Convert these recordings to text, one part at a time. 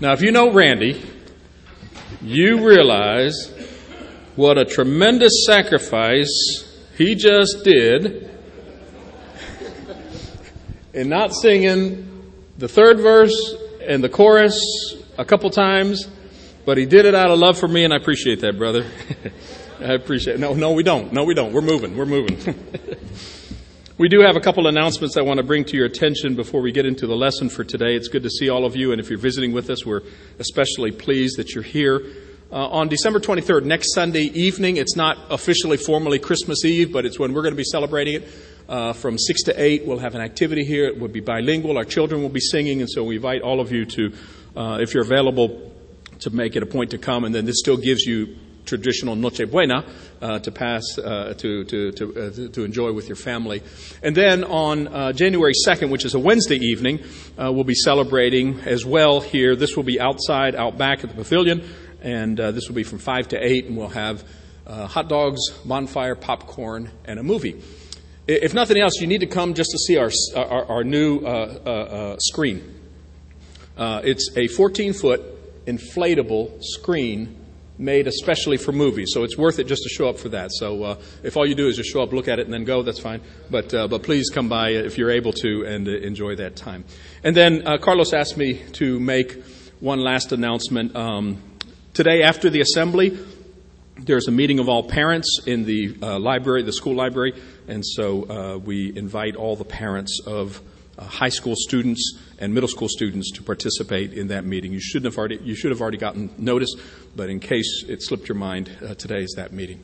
Now, if you know Randy, you realize what a tremendous sacrifice he just did in not singing the third verse and the chorus a couple times, but he did it out of love for me, and I appreciate that, brother. I appreciate it. No, no, we don't. No, we don't. We're moving. We're moving. we do have a couple announcements I want to bring to your attention before we get into the lesson for today. It's good to see all of you, and if you're visiting with us, we're especially pleased that you're here. Uh, on December 23rd, next Sunday evening, it's not officially formally Christmas Eve, but it's when we're going to be celebrating it. Uh, from 6 to 8, we'll have an activity here. It will be bilingual. Our children will be singing, and so we invite all of you to, uh, if you're available, to make it a point to come. And then this still gives you traditional Noche Buena uh, to pass uh, to to to, uh, to, enjoy with your family. And then on uh, January 2nd, which is a Wednesday evening, uh, we'll be celebrating as well here. This will be outside, out back at the pavilion, and this will be from five to eight, and we'll have hot dogs, bonfire, popcorn, and a movie. If nothing else, you need to come just to see our our, our new screen. it's a 14 foot inflatable screen made especially for movies. So it's worth it just to show up for that. So uh, if all you do is just show up, look at it, and then go, that's fine. But uh, but please come by if you're able to and uh, enjoy that time. And then uh, Carlos asked me to make one last announcement. Um, today, after the assembly, there's a meeting of all parents in the uh, library, the school library, and so uh, we invite all the parents of high school students and middle school students to participate in that meeting. You shouldn't have already, you should have already gotten notice, but in case it slipped your mind, uh, today is that meeting.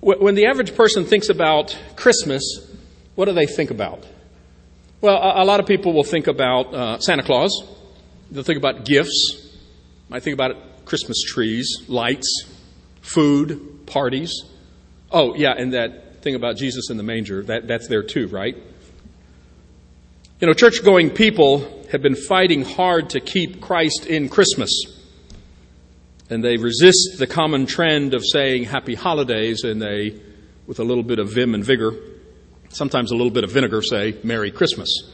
When the average person thinks about Christmas, what do they think about? Well, a, lot of people will think about uh, Santa Claus. They'll think about gifts. Might think about Christmas trees, lights, food, parties. Oh, yeah, and that thing about Jesus in the manger, that, that's there too, right? You know, church going people have been fighting hard to keep Christ in Christmas. And they resist the common trend of saying happy holidays and they, with a little bit of vim and vigor, sometimes a little bit of vinegar, say Merry Christmas.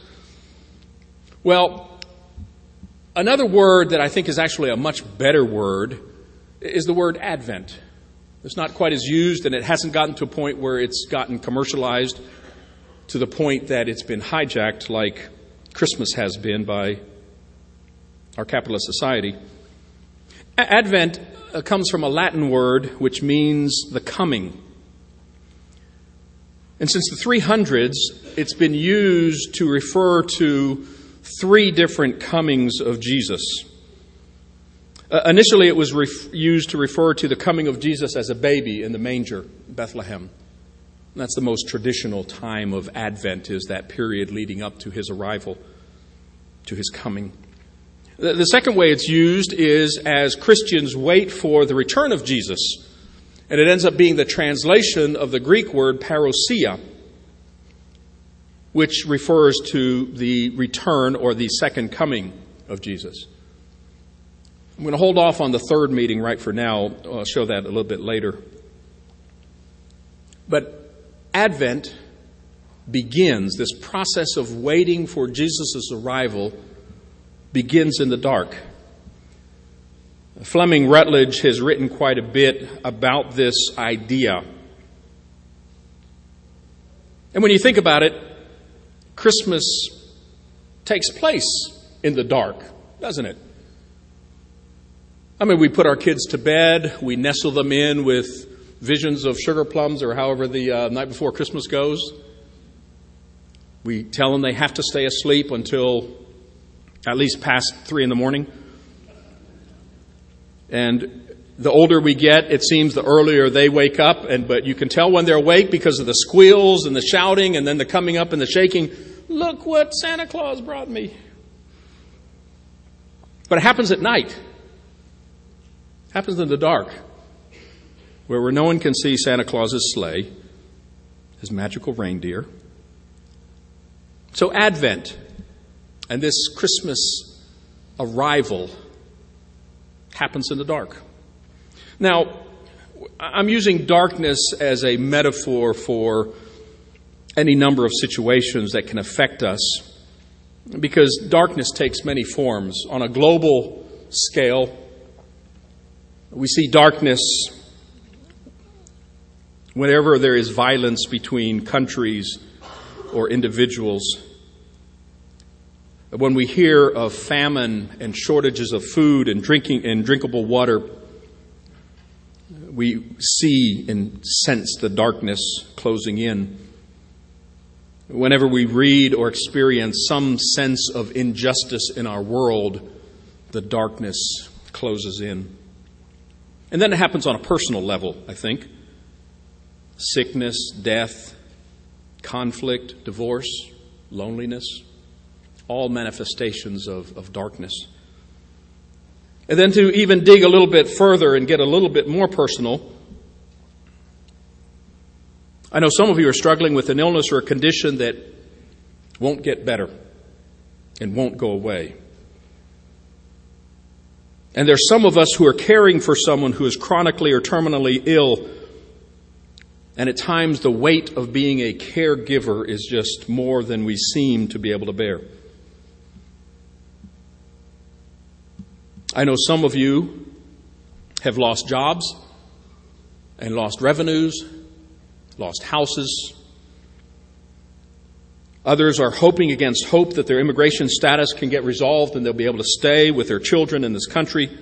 Well, another word that I think is actually a much better word is the word Advent. It's not quite as used and it hasn't gotten to a point where it's gotten commercialized to the point that it's been hijacked like Christmas has been by our capitalist society. Advent uh, comes from a Latin word which means the coming. And since the 300s, it's been used to refer to three different comings of Jesus. Uh, initially, it was ref- used to refer to the coming of Jesus as a baby in the manger, Bethlehem. That's the most traditional time of Advent, is that period leading up to his arrival, to his coming. The second way it's used is as Christians wait for the return of Jesus. And it ends up being the translation of the Greek word parousia, which refers to the return or the second coming of Jesus. I'm going to hold off on the third meeting right for now. I'll show that a little bit later. But Advent begins, this process of waiting for Jesus' arrival begins in the dark. Fleming Rutledge has written quite a bit about this idea. And when you think about it, Christmas takes place in the dark, doesn't it? I mean, we put our kids to bed, we nestle them in with visions of sugar plums or however the uh, night before Christmas goes. We tell them they have to stay asleep until at least past three in the morning. And the older we get, it seems the earlier they wake up, and but you can tell when they're awake because of the squeals and the shouting and then the coming up and the shaking. Look what Santa Claus brought me. But it happens at night. It happens in the dark where no one can see Santa Claus's sleigh, his magical reindeer. So, Advent and this Christmas arrival happens in the dark. Now, I'm using darkness as a metaphor for any number of situations that can affect us because darkness takes many forms. On a global scale, we see darkness whenever there is violence between countries or individuals. When we hear of famine and shortages of food and drinking and drinkable water, we see and sense the darkness closing in. Whenever we read or experience some sense of injustice in our world, the darkness closes in. And then it happens on a personal level, I think. Sickness, death, conflict, divorce, loneliness, all manifestations of, of darkness. And then to even dig a little bit further and get a little bit more personal, I know some of you are struggling with an illness or a condition that won't get better and won't go away. And there's some of us who are caring for someone who is chronically or terminally ill. And at times, the weight of being a caregiver is just more than we seem to be able to bear. I know some of you have lost jobs and lost revenues, lost houses. Others are hoping against hope that their immigration status can get resolved and they'll be able to stay with their children in this country.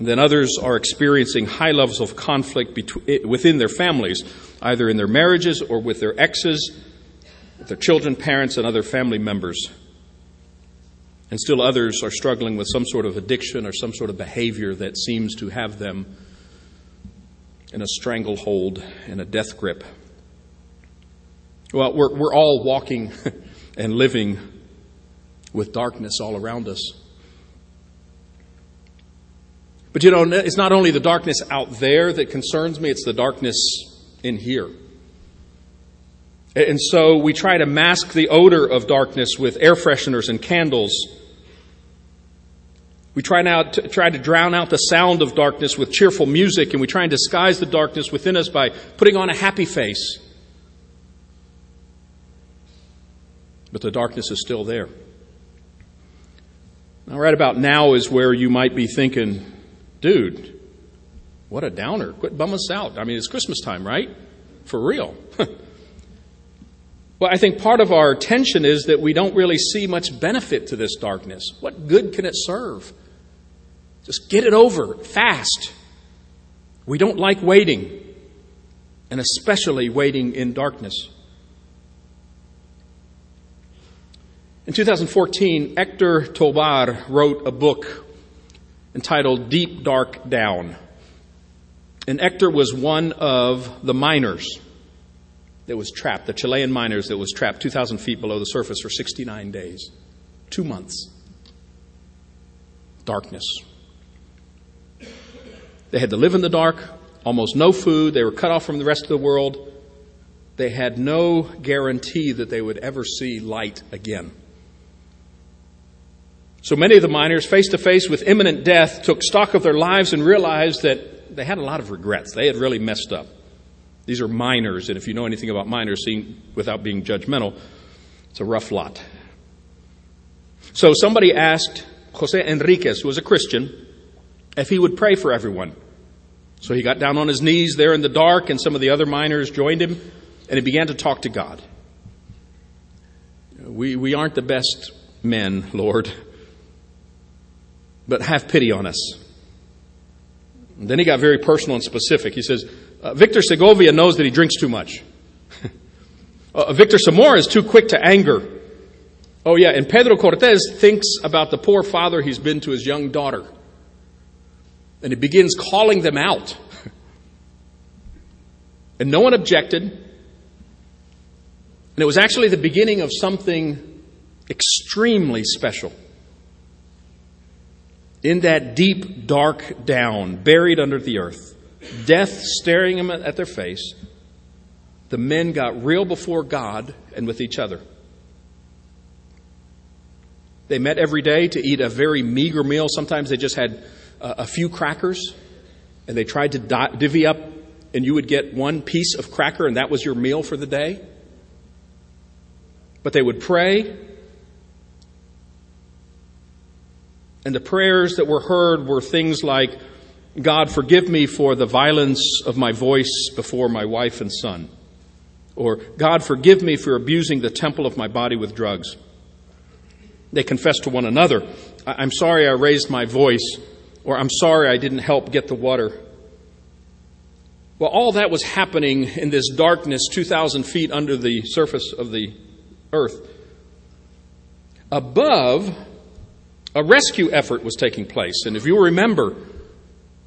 And then others are experiencing high levels of conflict between, eh, within their families, either in their marriages or with their exes, their children, parents, and other family members. And still others are struggling with some sort of addiction or some sort of behavior that seems to have them in a stranglehold, in a death grip. Well, we're, we're all walking and living with darkness all around us. But you know, it's not only the darkness out there that concerns me, it's the darkness in here. And so we try to mask the odor of darkness with air fresheners and candles we try, now to, try to drown out the sound of darkness with cheerful music, and we try and disguise the darkness within us by putting on a happy face. But the darkness is still there. Now, right about now is where you might be thinking, dude, what a downer. Quit bumming us out. I mean, it's Christmas time, right? For real. well, I think part of our tension is that we don't really see much benefit to this darkness. What good can it serve? Just get it over fast. We don't like waiting, and especially waiting in darkness. In 2014, Hector Tobar wrote a book entitled Deep Dark Down. And Hector was one of the miners that was trapped, the Chilean miners that was trapped 2,000 feet below the surface for 69 days, two months. Darkness. They had to live in the dark, almost no food, they were cut off from the rest of the world. They had no guarantee that they would ever see light again. So many of the miners, face to face with imminent death, took stock of their lives and realized that they had a lot of regrets. They had really messed up. These are miners, and if you know anything about miners, seeing without being judgmental, it's a rough lot. So somebody asked Jose Henriquez, who was a Christian, if he would pray for everyone. So he got down on his knees there in the dark, and some of the other miners joined him, and he began to talk to God. We, we aren't the best men, Lord, but have pity on us. And then he got very personal and specific. He says, uh, Victor Segovia knows that he drinks too much. uh, Victor Zamora is too quick to anger. Oh, yeah, and Pedro Cortez thinks about the poor father he's been to his young daughter. And he begins calling them out. and no one objected. And it was actually the beginning of something extremely special. In that deep, dark down, buried under the earth, death staring them at their face, the men got real before God and with each other. They met every day to eat a very meager meal. Sometimes they just had a few crackers and they tried to divvy up, and you would get one piece of cracker, and that was your meal for the day. But they would pray, and the prayers that were heard were things like, God, forgive me for the violence of my voice before my wife and son. Or, God, forgive me for abusing the temple of my body with drugs. They confessed to one another, I'm sorry I raised my voice, or I'm sorry I didn't help get the water. Well, all that was happening in this darkness 2,000 feet under the surface of the earth. Above, a rescue effort was taking place. And if you remember,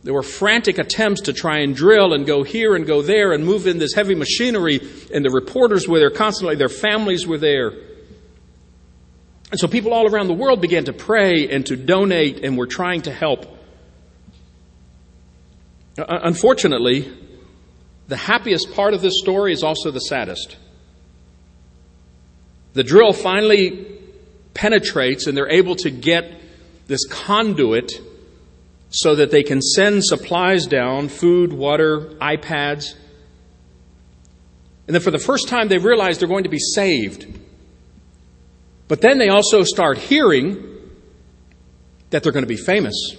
there were frantic attempts to try and drill and go here and go there and move in this heavy machinery, and the reporters were there constantly, their families were there. And so people all around the world began to pray and to donate and were trying to help. Uh, unfortunately, the happiest part of this story is also the saddest. The drill finally penetrates and they're able to get this conduit so that they can send supplies down food, water, iPads. And then for the first time, they realize they're going to be saved. But then they also start hearing that they're going to be famous.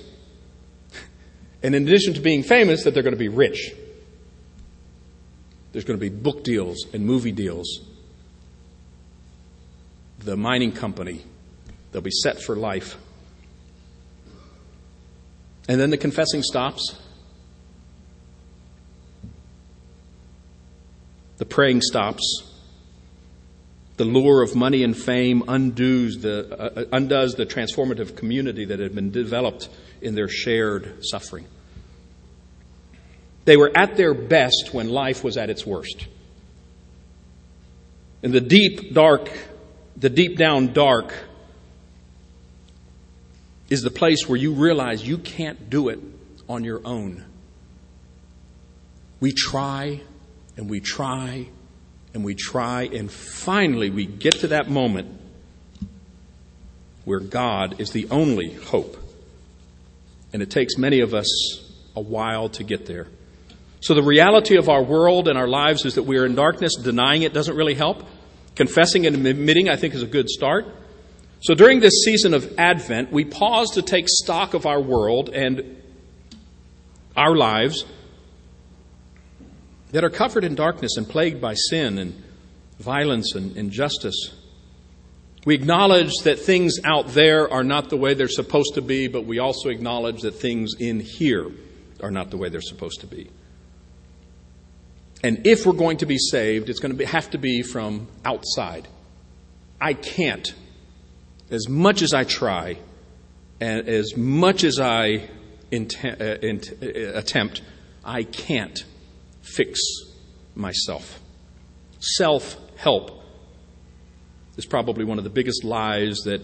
And in addition to being famous, that they're going to be rich. There's going to be book deals and movie deals. The mining company, they'll be set for life. And then the confessing stops. The praying stops. The lure of money and fame undoes the, uh, undoes the transformative community that had been developed in their shared suffering. They were at their best when life was at its worst. In the deep, dark, the deep down dark is the place where you realize you can't do it on your own. We try and we try and we try, and finally we get to that moment where God is the only hope. And it takes many of us a while to get there. So the reality of our world and our lives is that we are in darkness. Denying it doesn't really help. Confessing and admitting, I think, is a good start. So during this season of Advent, we pause to take stock of our world and our lives that are covered in darkness and plagued by sin and violence and injustice. We acknowledge that things out there are not the way they're supposed to be, but we also acknowledge that things in here are not the way they're supposed to be. And if we're going to be saved, it's going to be, have to be from outside. I can't as much as I try and as much as I uh, uh, attempt, I can't fix myself. Self help is probably one of the biggest lies that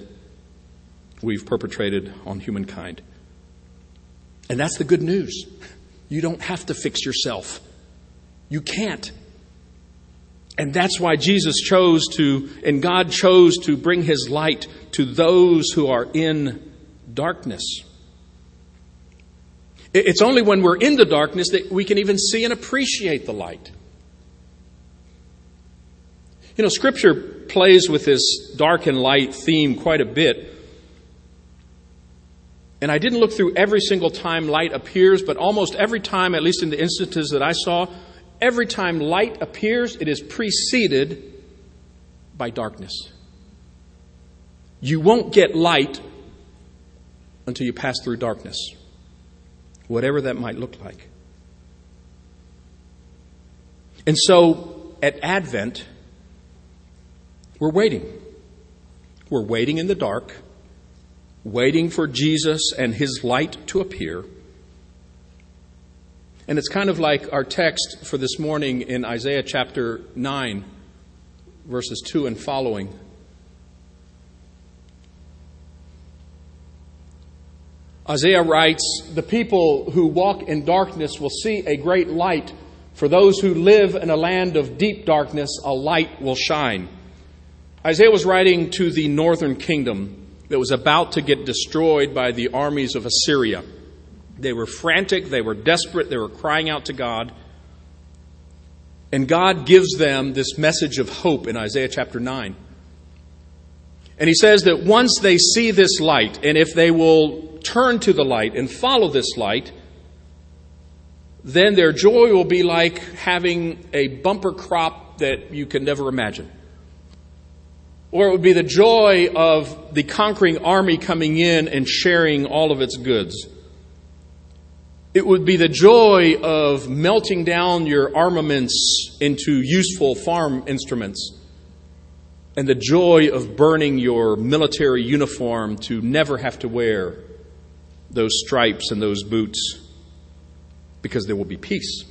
we've perpetrated on humankind. And that's the good news. You don't have to fix yourself. You can't. And that's why Jesus chose to, and God chose to bring his light to those who are in darkness. It's only when we're in the darkness that we can even see and appreciate the light. You know, Scripture plays with this dark and light theme quite a bit. And I didn't look through every single time light appears, but almost every time, at least in the instances that I saw, every time light appears, it is preceded by darkness. You won't get light until you pass through darkness, whatever that might look like. And so at Advent, we're waiting. We're waiting in the dark, waiting for Jesus and his light to appear. And it's kind of like our text for this morning in Isaiah chapter 9, verses 2 and following. Isaiah writes, The people who walk in darkness will see a great light. For those who live in a land of deep darkness, a light will shine. Isaiah was writing to the northern kingdom that was about to get destroyed by the armies of Assyria. They were frantic, they were desperate, they were crying out to God. And God gives them this message of hope in Isaiah chapter 9. And he says that once they see this light, and if they will turn to the light and follow this light, then their joy will be like having a bumper crop that you can never imagine. Or it would be the joy of the conquering army coming in and sharing all of its goods. It would be the joy of melting down your armaments into useful farm instruments. And the joy of burning your military uniform to never have to wear those stripes and those boots because there will be peace.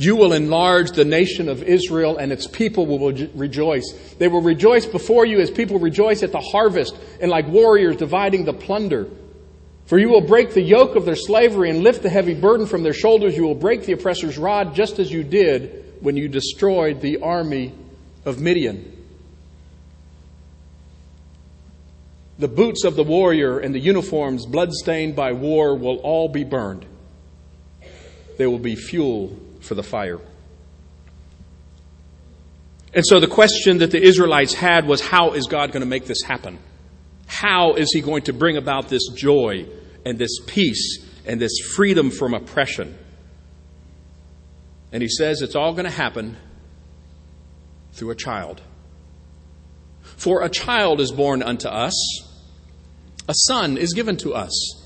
You will enlarge the nation of Israel and its people will rejoice. They will rejoice before you as people rejoice at the harvest and like warriors dividing the plunder. For you will break the yoke of their slavery and lift the heavy burden from their shoulders. You will break the oppressor's rod just as you did when you destroyed the army of Midian. The boots of the warrior and the uniforms bloodstained by war will all be burned. They will be fuel for the fire. And so the question that the Israelites had was how is God going to make this happen? How is He going to bring about this joy and this peace and this freedom from oppression? And He says it's all going to happen through a child. For a child is born unto us, a son is given to us.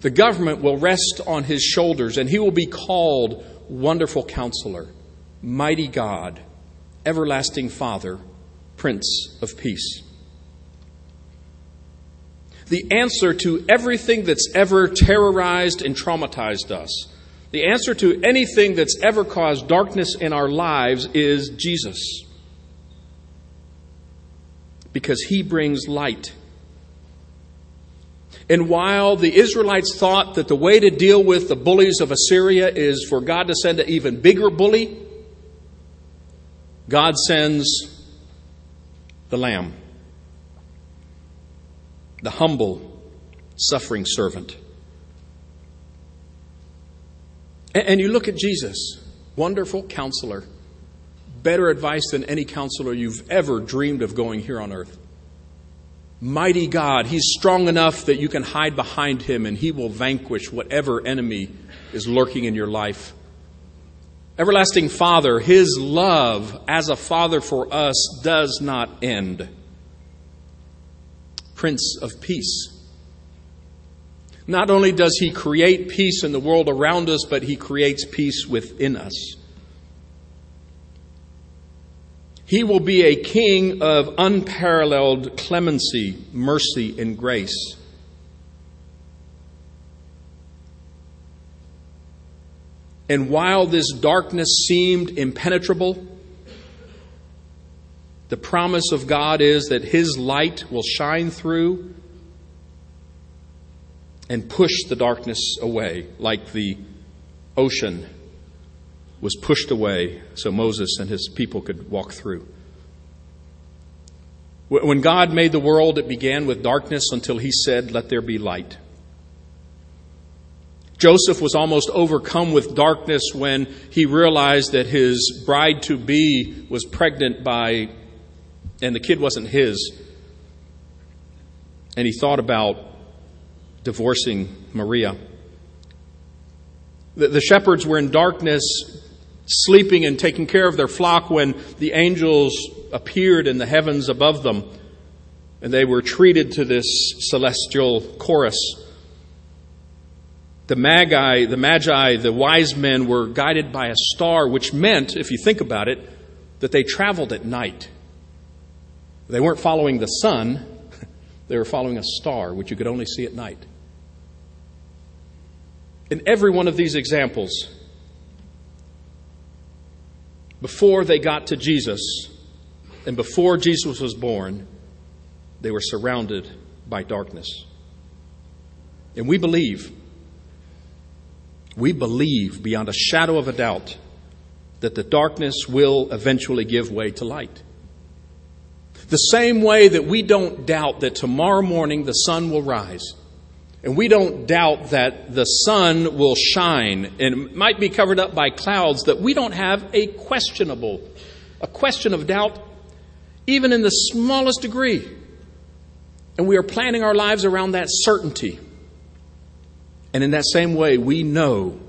The government will rest on his shoulders, and he will be called Wonderful Counselor, Mighty God, Everlasting Father, Prince of Peace. The answer to everything that's ever terrorized and traumatized us, the answer to anything that's ever caused darkness in our lives is Jesus. Because he brings light and while the Israelites thought that the way to deal with the bullies of Assyria is for God to send an even bigger bully, God sends the Lamb, the humble, suffering servant. And you look at Jesus, wonderful counselor, better advice than any counselor you've ever dreamed of going here on earth mighty God. He's strong enough that you can hide behind him and he will vanquish whatever enemy is lurking in your life. Everlasting Father, his love as a father for us does not end. Prince of Peace. Not only does he create peace in the world around us, but he creates peace within us. He will be a king of unparalleled clemency, mercy, and grace. And while this darkness seemed impenetrable, the promise of God is that His light will shine through and push the darkness away, like the ocean was pushed away so Moses and his people could walk through. When God made the world, it began with darkness until he said, Let there be light. Joseph was almost overcome with darkness when he realized that his bride to be was pregnant by, and the kid wasn't his. And he thought about divorcing Maria. The, shepherds were in darkness sleeping and taking care of their flock when the angels appeared in the heavens above them and they were treated to this celestial chorus. The magi, the magi, the wise men were guided by a star, which meant, if you think about it, that they traveled at night. They weren't following the sun, they were following a star, which you could only see at night. In every one of these examples, before they got to Jesus and before Jesus was born, they were surrounded by darkness. And we believe, we believe beyond a shadow of a doubt that the darkness will eventually give way to light. The same way that we don't doubt that tomorrow morning the sun will rise and we don't doubt that the sun will shine and might be covered up by clouds, that we don't have a questionable a question of doubt, even in the smallest degree. And we are planning our lives around that certainty. And in that same way, we know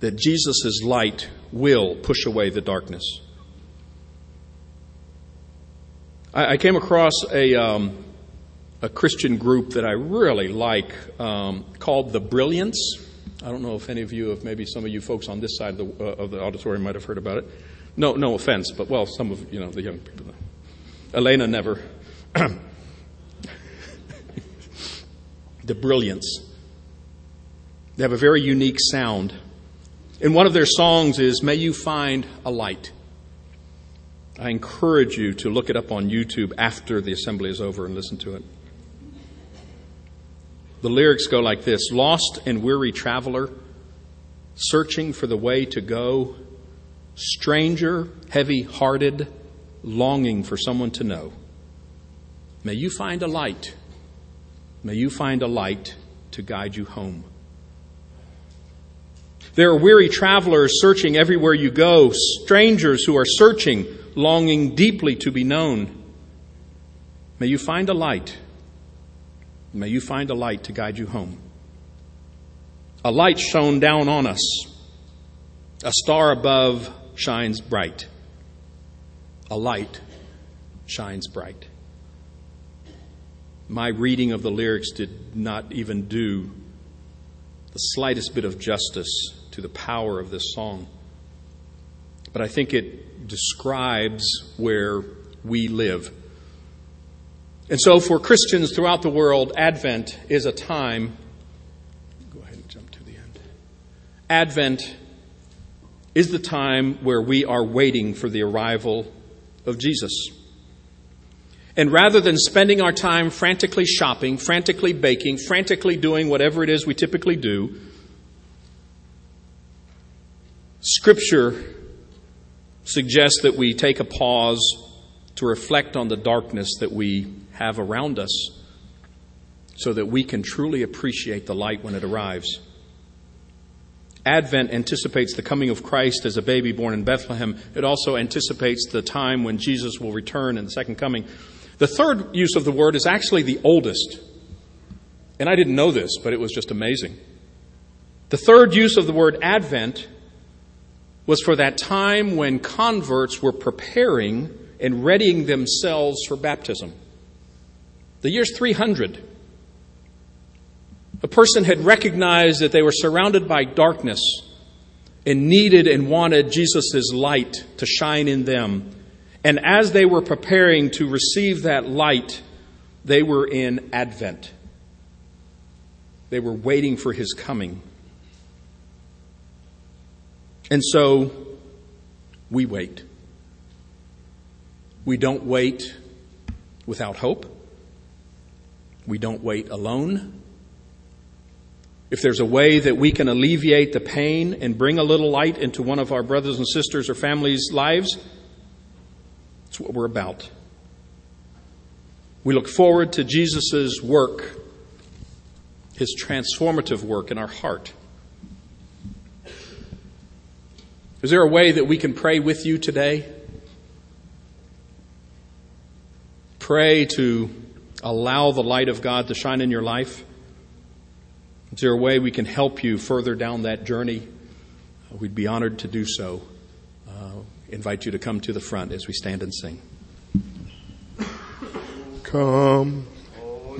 that Jesus' light will push away the darkness. I, came across a, um, a Christian group that I really like um, called The Brilliance. I don't know if any of you, if maybe some of you folks on this side of the, uh, of the auditorium might have heard about it. No, no offense, but well, some of you know the young people. Elena never. the Brilliance. They have a very unique sound. And one of their songs is May You Find a Light. I encourage you to look it up on YouTube after the assembly is over and listen to it. The lyrics go like this Lost and weary traveler, searching for the way to go, stranger, heavy hearted, longing for someone to know. May you find a light. May you find a light to guide you home. There are weary travelers searching everywhere you go, strangers who are searching, longing deeply to be known. May you find a light. May you find a light to guide you home. A light shone down on us. A star above shines bright. A light shines bright. My reading of the lyrics did not even do the slightest bit of justice to the power of this song. But I think it describes where we live. And so, for Christians throughout the world, Advent is a time. Go ahead and jump to the end. Advent is the time where we are waiting for the arrival of Jesus. And rather than spending our time frantically shopping, frantically baking, frantically doing whatever it is we typically do, Scripture suggests that we take a pause to reflect on the darkness that we have around us so that we can truly appreciate the light when it arrives. Advent anticipates the coming of Christ as a baby born in Bethlehem. It also anticipates the time when Jesus will return in the second coming. The third use of the word is actually the oldest. And I didn't know this, but it was just amazing. The third use of the word Advent was for that time when converts were preparing and readying themselves for baptism. The year's 300. A person had recognized that they were surrounded by darkness and needed and wanted Jesus' light to shine in them. And as they were preparing to receive that light, they were in Advent. They were waiting for his coming. And so we wait. We don't wait without hope. We don't wait alone. If there's a way that we can alleviate the pain and bring a little light into one of our brothers and sisters or families' lives, that's what we're about. We look forward to Jesus' work, his transformative work in our heart. Is there a way that we can pray with you today? Pray to allow the light of God to shine in your life. Is there a way we can help you further down that journey? We'd be honored to do so. Uh, invite you to come to the front as we stand and sing. Come